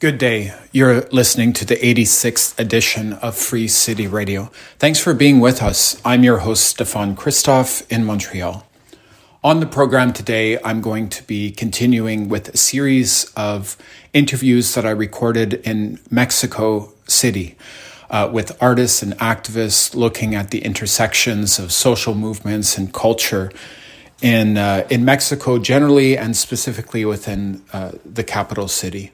Good day. You're listening to the 86th edition of Free City Radio. Thanks for being with us. I'm your host, Stefan Christoff in Montreal. On the program today, I'm going to be continuing with a series of interviews that I recorded in Mexico City uh, with artists and activists looking at the intersections of social movements and culture in, uh, in Mexico generally and specifically within uh, the capital city.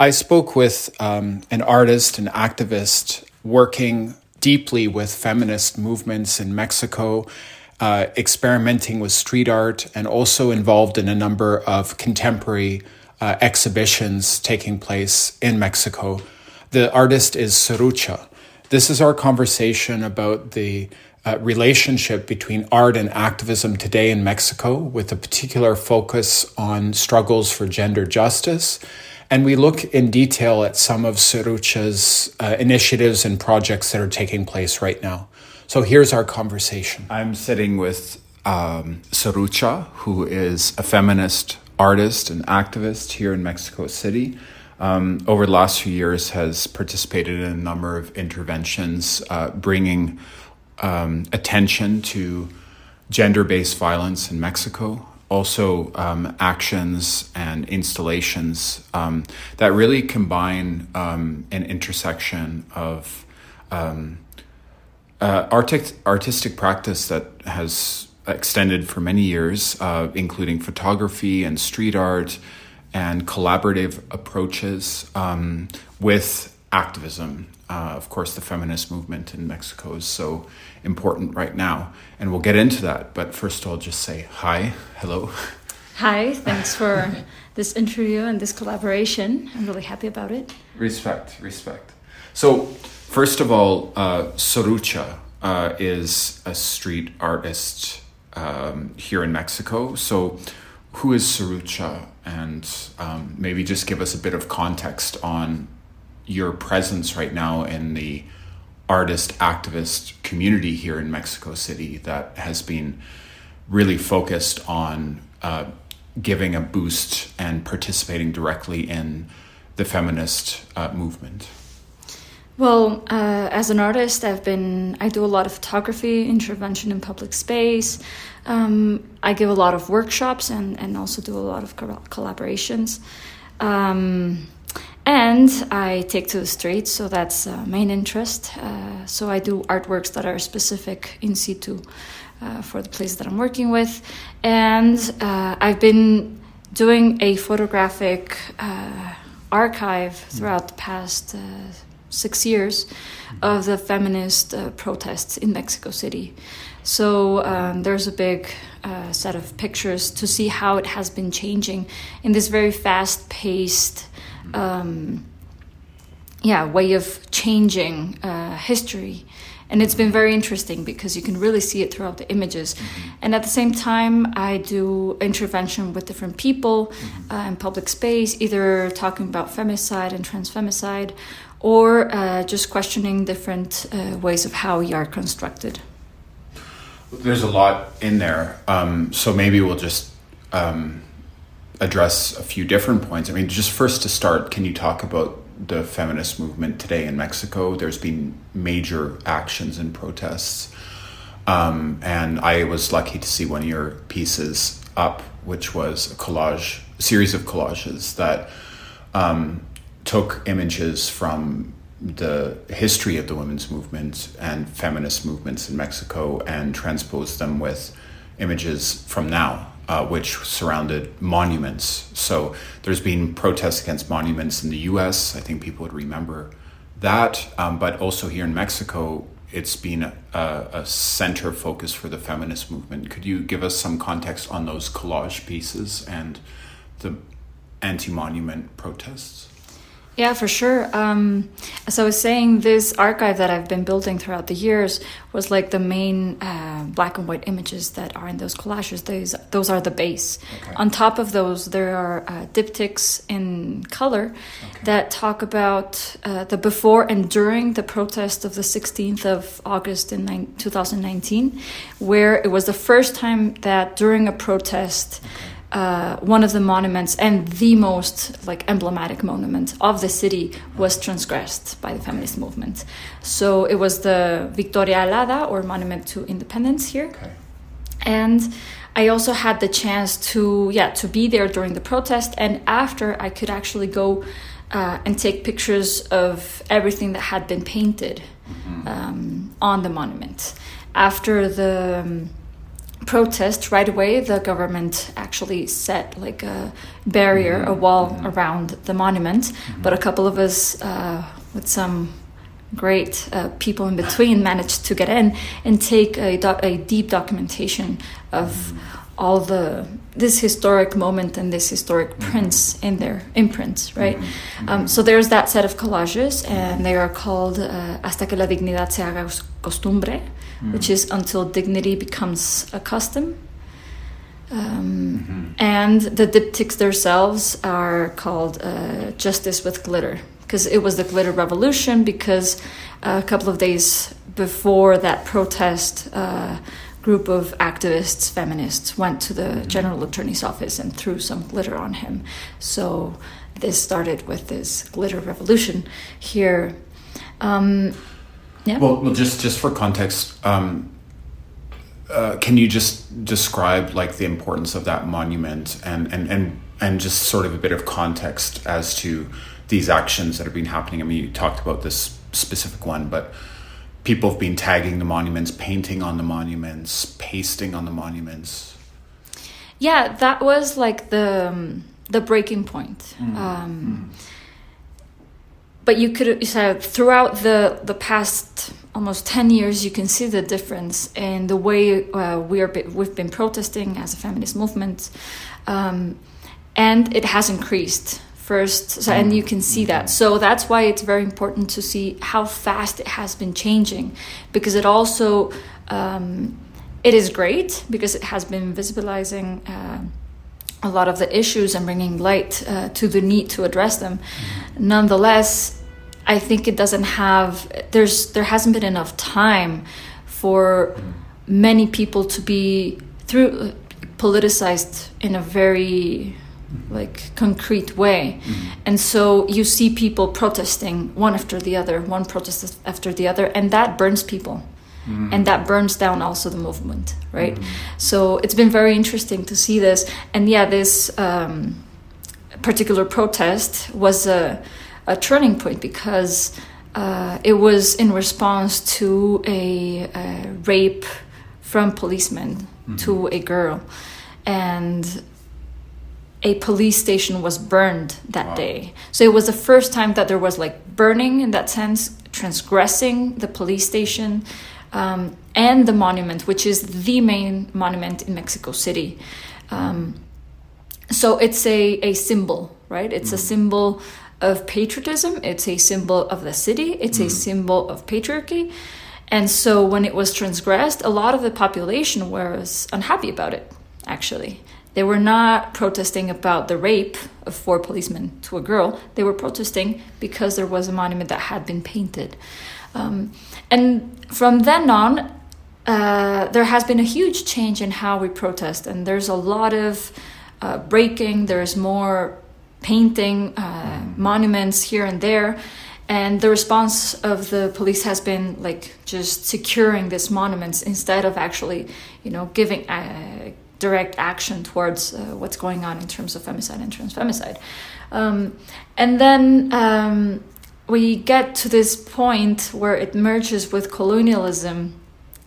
I spoke with um, an artist, an activist working deeply with feminist movements in Mexico, uh, experimenting with street art, and also involved in a number of contemporary uh, exhibitions taking place in Mexico. The artist is Sarucha. This is our conversation about the uh, relationship between art and activism today in Mexico, with a particular focus on struggles for gender justice and we look in detail at some of Sarucha's uh, initiatives and projects that are taking place right now. So here's our conversation. I'm sitting with um, who is a feminist artist and activist here in Mexico City. Um, over the last few years, has participated in a number of interventions, uh, bringing um, attention to gender-based violence in Mexico, also um, actions and installations um, that really combine um, an intersection of um, uh, artic- artistic practice that has extended for many years, uh, including photography and street art and collaborative approaches um, with activism. Uh, of course, the feminist movement in Mexico is so important right now. And we'll get into that. But first, I'll just say hi, hello. Hi, thanks for this interview and this collaboration. I'm really happy about it. Respect, respect. So, first of all, uh, Sarucha uh, is a street artist um, here in Mexico. So, who is Sarucha? And um, maybe just give us a bit of context on your presence right now in the artist activist community here in Mexico City that has been really focused on uh, giving a boost and participating directly in the feminist uh, movement? Well, uh, as an artist, I've been I do a lot of photography, intervention in public space. Um, I give a lot of workshops and and also do a lot of collaborations. Um, and I take to the streets, so that's uh, main interest. Uh, so I do artworks that are specific in situ uh, for the place that I'm working with, and uh, I've been doing a photographic uh, archive throughout the past uh, six years of the feminist protests in Mexico City. So um, there's a big uh, set of pictures to see how it has been changing in this very fast paced um, yeah way of changing uh, history and it's been very interesting because you can really see it throughout the images mm-hmm. and at the same time i do intervention with different people mm-hmm. uh, in public space either talking about femicide and transfemicide or uh, just questioning different uh, ways of how we are constructed there's a lot in there um, so maybe we'll just um, address a few different points. I mean, just first to start, can you talk about the feminist movement today in Mexico? There's been major actions and protests. Um, and I was lucky to see one of your pieces up, which was a collage, a series of collages that um, took images from the history of the women's movement and feminist movements in Mexico and transposed them with images from now uh, which surrounded monuments. So there's been protests against monuments in the US. I think people would remember that. Um, but also here in Mexico, it's been a, a, center focus for the feminist movement. Could you give us some context on those collage pieces and the anti monument protests? Yeah, for sure. Um, as I was saying, this archive that I've been building throughout the years was like the main uh, black and white images that are in those collages. Those those are the base. Okay. On top of those, there are uh, diptychs in color okay. that talk about uh, the before and during the protest of the 16th of August in 2019, where it was the first time that during a protest. Okay uh, one of the monuments and the most like emblematic monument of the city was transgressed by the feminist movement. So it was the Victoria Alada or Monument to Independence here, Okay. and I also had the chance to yeah to be there during the protest, and after I could actually go uh, and take pictures of everything that had been painted um, on the monument. After the um, protest, right away the government actually set like a barrier, a wall around the monument. But a couple of us, uh, with some great uh, people in between, managed to get in and take a, doc- a deep documentation of all the this historic moment and this historic prints in their imprints, right? Um, so there's that set of collages, and they are called uh, "Hasta que la dignidad se haga costumbre," which is until dignity becomes a custom. Um, And the diptychs themselves are called uh, "Justice with Glitter" because it was the glitter revolution. Because a couple of days before that protest, uh, group of activists, feminists, went to the general attorney's office and threw some glitter on him. So this started with this glitter revolution here. Um, yeah. Well, well, just just for context, um, uh, can you just describe like the importance of that monument and and and and just sort of a bit of context as to these actions that have been happening? I mean, you talked about this specific one, but people have been tagging the monuments, painting on the monuments, pasting on the monuments. yeah that was like the um, the breaking point. Um, but you could so throughout the the past almost 10 years you can see the difference in the way uh, we are we've been protesting as a feminist movement. Um, and it has increased first so, and you can see that so that's why it's very important to see how fast it has been changing because it also um, it is great because it has been visibilizing uh, a lot of the issues and bringing light uh, to the need to address them. Nonetheless, I think it doesn't have there's there hasn't been enough time for many people to be through politicized in a very like concrete way. And so you see people protesting one after the other one protest after the other and that burns people. And that burns down also the movement right? So it's been very interesting to see this. And yeah this um, particular protest was a, a turning point because uh, it was in response to a, a rape from policemen to a girl. And a police station was burned that Wow. day. So it was the first time that there was like burning in that sense, transgressing the police station um, and the monument, which is the main monument in Mexico City. Um, so it's a, a symbol, right? It's a symbol of patriotism, it's a symbol of the city, it's a symbol of patriarchy. And so when it was transgressed, a lot of the population was unhappy about it, actually. They were not protesting about the rape of four policemen to a girl. They were protesting because there was a monument that had been painted. Um, and from then on, uh, there has been a huge change in how we protest, and there's a lot of uh, breaking, there's more painting, uh, monuments here and there. And the response of the police has been like just securing these monuments instead of actually, you know, giving uh, direct action towards uh, what's going on in terms of femicide and transfemicide. Um, and then um, we get to this point where it merges with colonialism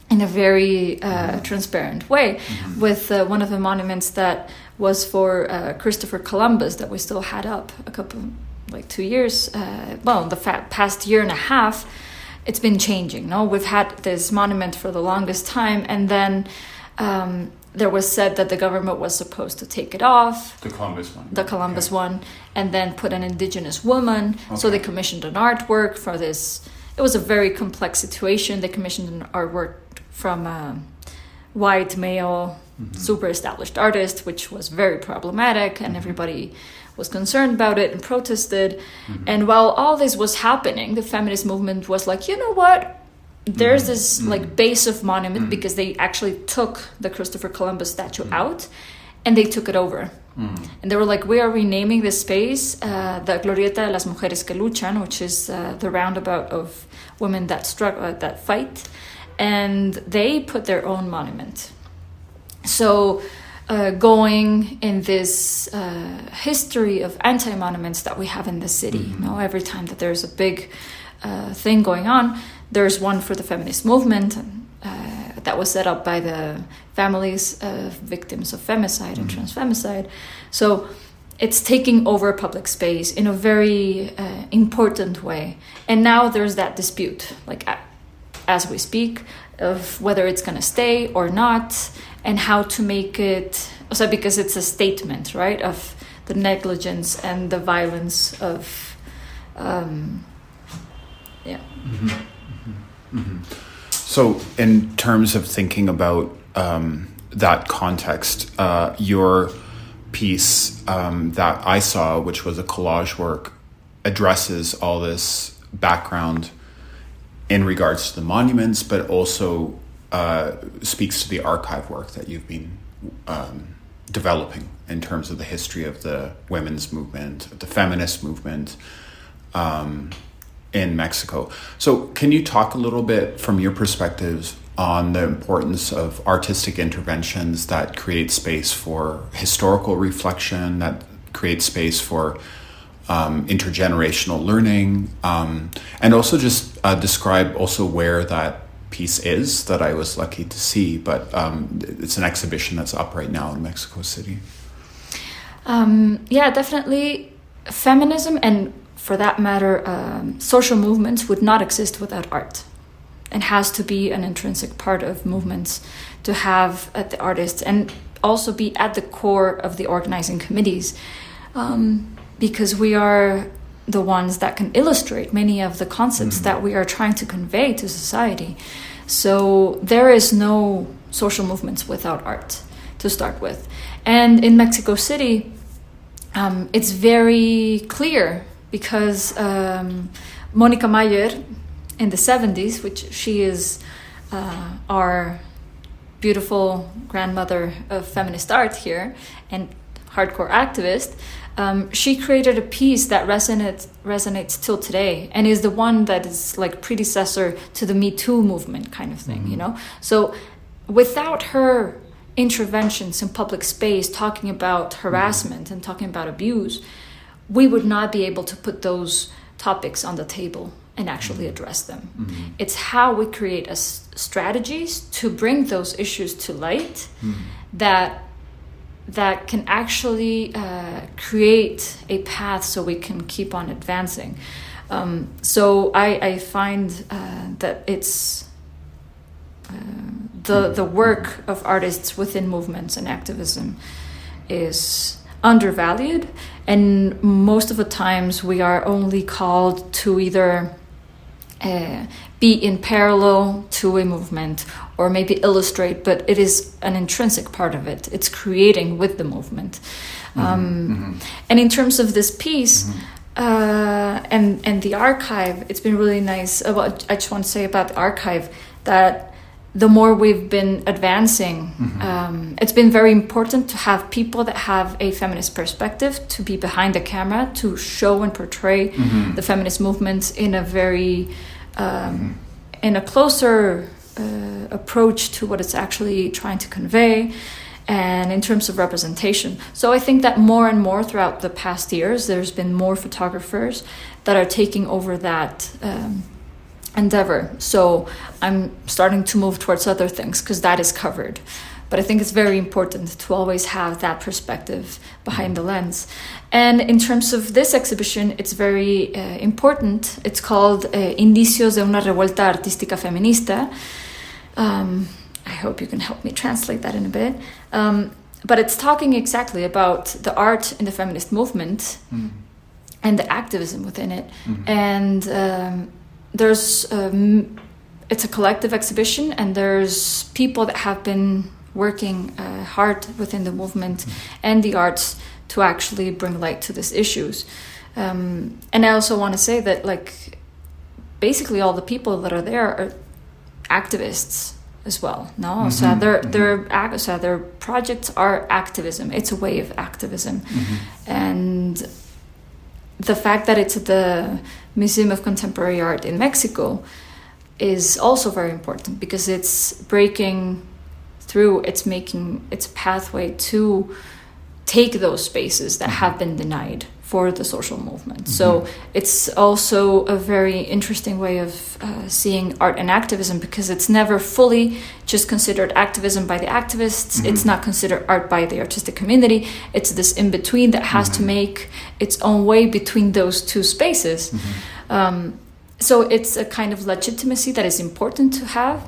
in a very uh, transparent way with uh, one of the monuments that was for uh, Christopher Columbus that we still had up a couple like two years uh, well the fa- past year and a half. It's been changing no? We've had this monument for the longest time and then um, there was said that the government was supposed to take it off The Columbus one. the Columbus one, and then put an indigenous woman. So they commissioned an artwork for this. It was a very complex situation. They commissioned an artwork from a white male, mm-hmm. super established artist, which was very problematic, and mm-hmm. everybody was concerned about it and protested. Mm-hmm. And while all this was happening, the feminist movement was like, you know what? There's this like base of monument because they actually took the Christopher Columbus statue out and they took it over. Mm. And they were like, we are renaming this space uh, the Glorieta de las Mujeres que Luchan, which is uh, the roundabout of women that struggle, uh, that fight. And they put their own monument. So, uh, going in this uh, history of anti monuments that we have in the city, mm-hmm. you know, every time that there's a big uh, thing going on, there's one for the feminist movement. And, that was set up by the families of victims of femicide and mm-hmm. transfemicide. So it's taking over public space in a very uh, important way. And now there's that dispute, like as we speak, of whether it's going to stay or not, and how to make it. Also, because it's a statement, right, of the negligence and the violence of, um, yeah. Mm-hmm. Mm-hmm. So, in terms of thinking about um, that context, uh, your piece um, that I saw, which was a collage work, addresses all this background in regards to the monuments, but also uh, speaks to the archive work that you've been um, developing in terms of the history of the women's movement, the feminist movement. Um, in Mexico. So, can you talk a little bit from your perspectives on the importance of artistic interventions that create space for historical reflection, that create space for um, intergenerational learning, um, and also just uh, describe also where that piece is that I was lucky to see. But um, it's an exhibition that's up right now in Mexico City. Um, yeah, definitely. Feminism and for that matter, um, social movements would not exist without art and has to be an intrinsic part of movements to have at the artists and also be at the core of the organizing committees um, because we are the ones that can illustrate many of the concepts mm-hmm. that we are trying to convey to society. So there is no social movements without art to start with. And in Mexico City, um, it's very clear because um, Monica Mayer in the 70s, which she is uh, our beautiful grandmother of feminist art here and hardcore activist, um, she created a piece that resonates resonates till today and is the one that is like predecessor to the Me Too movement kind of thing, mm-hmm. you know. So without her interventions in public space, talking about harassment and talking about abuse, we would not be able to put those topics on the table and actually mm-hmm. address them. Mm-hmm. It's how we create a strategies to bring those issues to light mm-hmm. that that can actually uh, create a path so we can keep on advancing. Um, so I, I find uh, that it's uh, the the work of artists within movements and activism is undervalued and most of the times we are only called to either uh, be in parallel to a movement or maybe illustrate but it is an intrinsic part of it it's creating with the movement mm-hmm. Um, mm-hmm. and in terms of this piece mm-hmm. uh, and and the archive it's been really nice about i just want to say about the archive that the more we've been advancing, mm-hmm. um, it's been very important to have people that have a feminist perspective to be behind the camera to show and portray mm-hmm. the feminist movement in a very um, mm-hmm. in a closer uh, approach to what it's actually trying to convey and in terms of representation. So I think that more and more throughout the past years, there's been more photographers that are taking over that. Um, endeavor. So I'm starting to move towards other things because that is covered. But I think it's very important to always have that perspective behind the lens. And in terms of this exhibition, it's very uh, important. It's called uh, Indicios de una revuelta artística feminista. Um, I hope you can help me translate that in a bit. Um, but it's talking exactly about the art in the feminist movement mm. and the activism within it. Mm. And um, there's um, it's a collective exhibition and there's people that have been working uh, hard within the movement mm-hmm. and the arts to actually bring light to these issues um, and i also want to say that like basically all the people that are there are activists as well. No, mm-hmm. so their their so their projects are activism. It's a way of activism, mm-hmm. and the fact that it's the Museum of Contemporary Art in Mexico is also very important because it's breaking through. It's making its pathway to take those spaces that mm-hmm. have been denied for the social movement. Mm-hmm. So it's also a very interesting way of uh, seeing art and activism because it's never fully just considered activism by the activists. Mm-hmm. It's not considered art by the artistic community. It's this in between that has mm-hmm. to make its own way between those two spaces. Mm-hmm. Um, so it's a kind of legitimacy that is important to have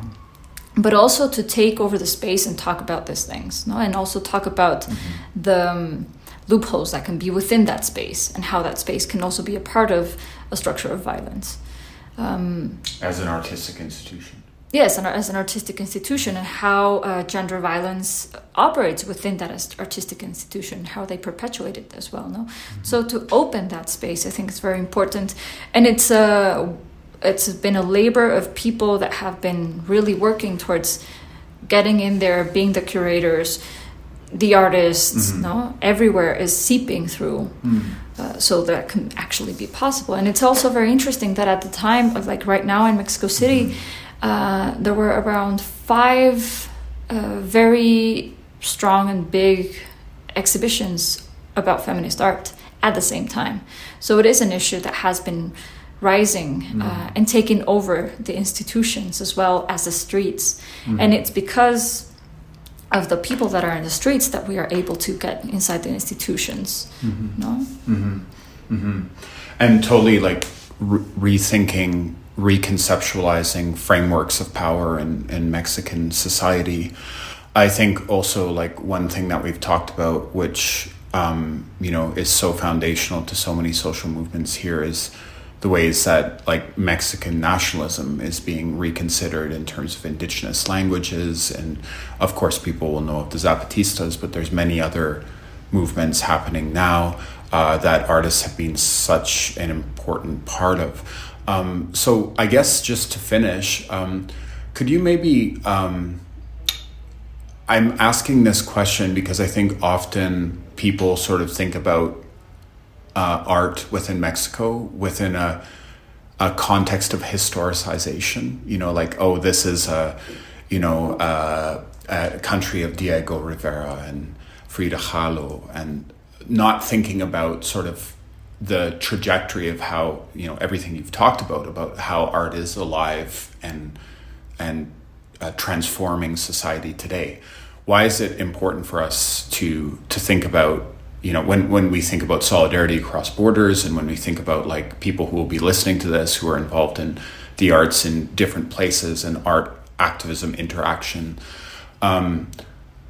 but also to take over the space and talk about these things no? and also talk about mm-hmm. the um, loopholes that can be within that space and how that space can also be a part of a structure of violence. Um, as an artistic institution. Yes, and as an artistic institution, and how uh, gender violence operates within that artistic institution, how they perpetuate it as well. No, mm-hmm. so to open that space, I think is very important, and it's a uh, it's been a labor of people that have been really working towards getting in there, being the curators, the artists, mm-hmm. no, everywhere is seeping through. Mm. Uh, so that can actually be possible. And it's also very interesting that at the time of like right now in Mexico City, mm-hmm. uh, there were around five uh, very strong and big exhibitions about feminist art at the same time. So it is an issue that has been rising mm. and taking over the institutions as well as the streets. Mm. And it's because of the people that are in the streets that we are able to get inside the institutions. Mm-hmm. No. Mm-hmm. Mm-hmm. And totally like re- rethinking, reconceptualizing frameworks of power in, in Mexican society. I think also like one thing that we've talked about, which um, you know is so foundational to so many social movements here, is the ways that like Mexican nationalism is being reconsidered in terms of indigenous languages. And of course people will know of the Zapatistas but there's many other movements happening now uh, that artists have been such an important part of. Um, so I guess just to finish um, could you maybe um, I'm asking this question because I think often people sort of think about uh, art within Mexico within a a context of historicization. You know, like oh, this is a you know a, a country of Diego Rivera and Frida Kahlo, and not thinking about sort of the trajectory of how you know everything you've talked about about how art is alive and and uh, transforming society today. Why is it important for us to to think about you know when when we think about solidarity across borders and when we think about like people who will be listening to this who are involved in the arts in different places and art activism interaction um,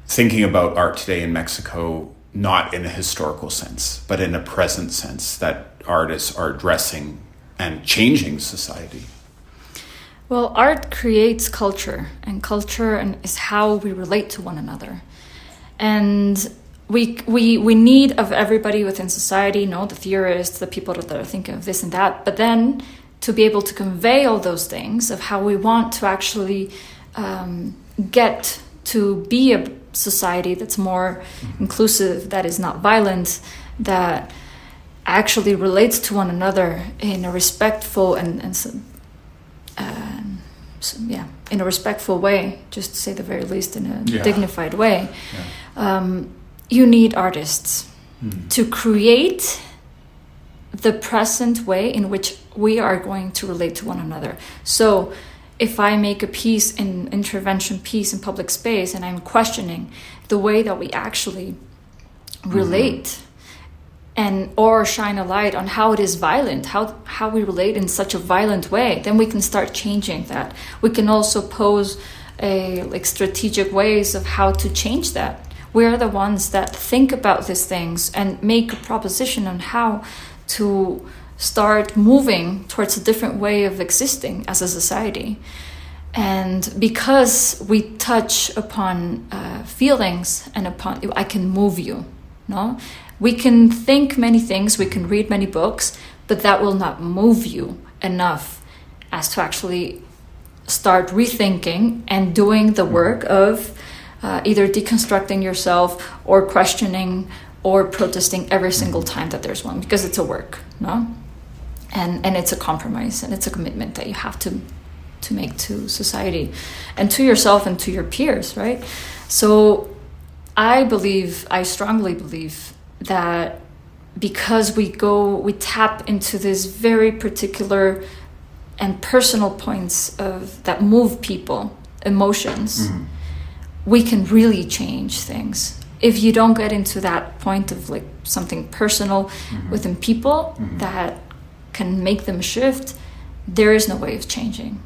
thinking about art today in mexico not in a historical sense but in a present sense that artists are addressing and changing society. Well art creates culture and culture and is how we relate to one another. And we we we need of everybody within society, you know, the theorists, the people that are thinking of this and that, but then to be able to convey all those things of how we want to actually um, get to be a society that's more mm-hmm. inclusive, that is not violent, that actually relates to one another in a respectful and, and uh, so, yeah, in a respectful way, just to say the very least, in a yeah. dignified way. Yeah. Um, you need artists mm. to create the present way in which we are going to relate to one another. So, if I make a piece in intervention piece in public space and I'm questioning the way that we actually relate mm-hmm. and or shine a light on how it is violent, how how we relate in such a violent way, then we can start changing that. We can also pose a like strategic ways of how to change that we're the ones that think about these things and make a proposition on how to start moving towards a different way of existing as a society. And because we touch upon uh, feelings and upon, I can move you, no? We can think many things, we can read many books, but that will not move you enough as to actually start rethinking and doing the work of uh, either deconstructing yourself or questioning or protesting every single time that there's one because it's a work no and and it's a compromise and it's a commitment that you have to to make to society and to yourself and to your peers right so i believe i strongly believe that because we go we tap into this very particular and personal points of that move people emotions mm-hmm. We can really change things. If you don't get into that point of like something personal mm-hmm. within people mm-hmm. that can make them shift there is no way of changing.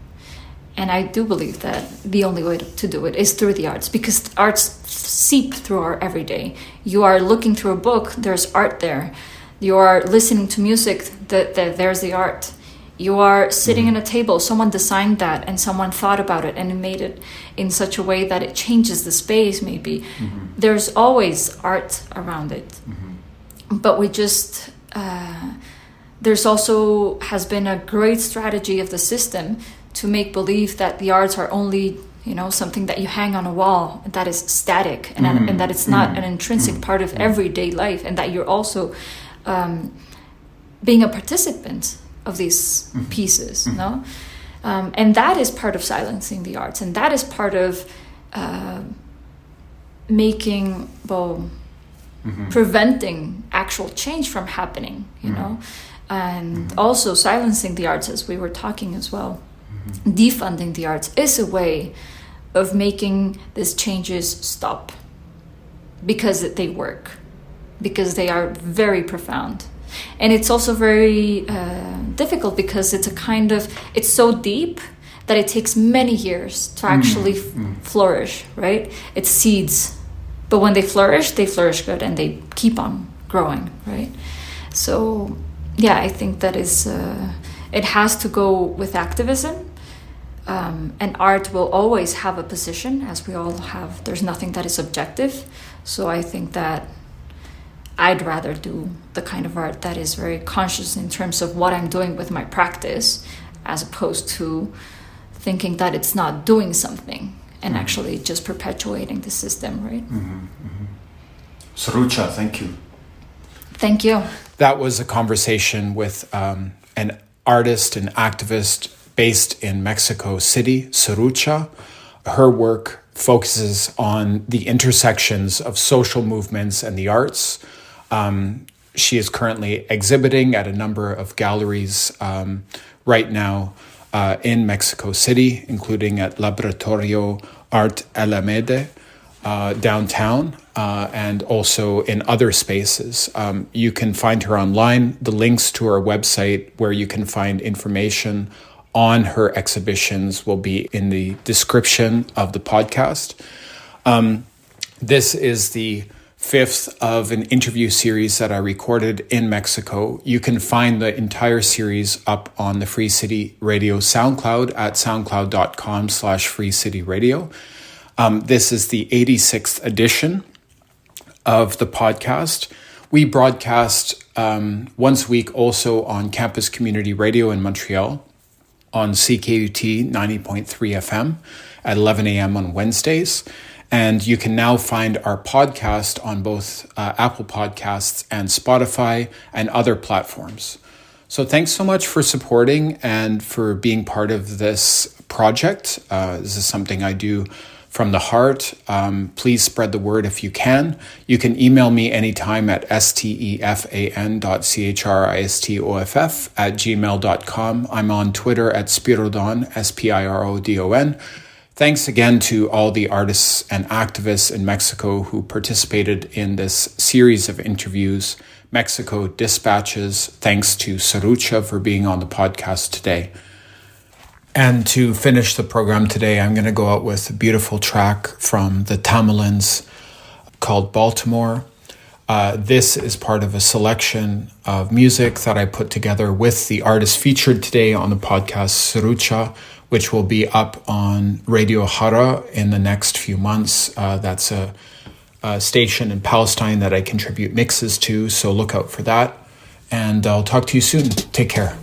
And i do believe that the only way to do it is through the arts because arts seep through our everyday. You are looking through a book there's art there. You are listening to music that, that there's the art you are sitting mm-hmm. at a table someone designed that and someone thought about it and made it in such a way that it changes the space maybe mm-hmm. there's always art around it mm-hmm. but we just uh, there's also has been a great strategy of the system to make believe that the arts are only you know something that you hang on a wall that is static and, mm-hmm. and that it's not mm-hmm. an intrinsic mm-hmm. part of everyday life and that you're also um, being a participant of these mm-hmm. pieces mm-hmm. no um, and that is part of silencing the arts and that is part of uh, making well mm-hmm. preventing actual change from happening you mm-hmm. know and mm-hmm. also silencing the arts as we were talking as well mm-hmm. defunding the arts is a way of making these changes stop because they work because they are very profound and it's also very uh, difficult because it's a kind of it's so deep that it takes many years to mm. actually mm. flourish right? It's seeds. But when they flourish they flourish good and they keep on growing right? So yeah i think that is uh, it has to go with activism um, and art will always have a position as we all have. There's nothing that is objective. So i think that I'd rather do the kind of art that is very conscious in terms of what I'm doing with my practice, as opposed to thinking that it's not doing something and mm-hmm. actually just perpetuating the system, right? Mm-hmm, mm-hmm. Sarucha, thank you. Thank you. That was a conversation with um, an artist and activist based in Mexico City, Sarucha. Her work focuses on the intersections of social movements and the arts um, she is currently exhibiting at a number of galleries um, right now uh, in Mexico City, including at Laboratorio Art Alameda uh, downtown uh, and also in other spaces. Um, you can find her online. The links to her website where you can find information on her exhibitions will be in the description of the podcast. Um, this is the fifth of an interview series that I recorded in Mexico. You can find the entire series up on the Free City Radio SoundCloud at soundcloud.com slash Free City Radio. Um, this is the 86th edition of the podcast. We broadcast um, once a week also on Campus Community Radio in Montreal on CKUT 90.3 FM at 11 a.m. on Wednesdays. And you can now find our podcast on both uh, Apple Podcasts and Spotify and other platforms. So thanks so much for supporting and for being part of this project. Uh, this is something I do from the heart. Um, please spread the word if you can. You can email me anytime at stefan.christoff at gmail.com. I'm on Twitter at Spirodon, S P I R O D O N. Thanks again to all the artists and activists in Mexico who participated in this series of interviews. Mexico Dispatches. Thanks to Sarucha for being on the podcast today. And to finish the program today, I'm going to go out with a beautiful track from the Tamlins called Baltimore. Uh, this is part of a selection of music that I put together with the artist featured today on the podcast, Sarucha, which will be up on Radio Hara in the next few months. Uh, that's a, a, station in Palestine that I contribute mixes to, so look out for that. And I'll talk to you soon. Take care.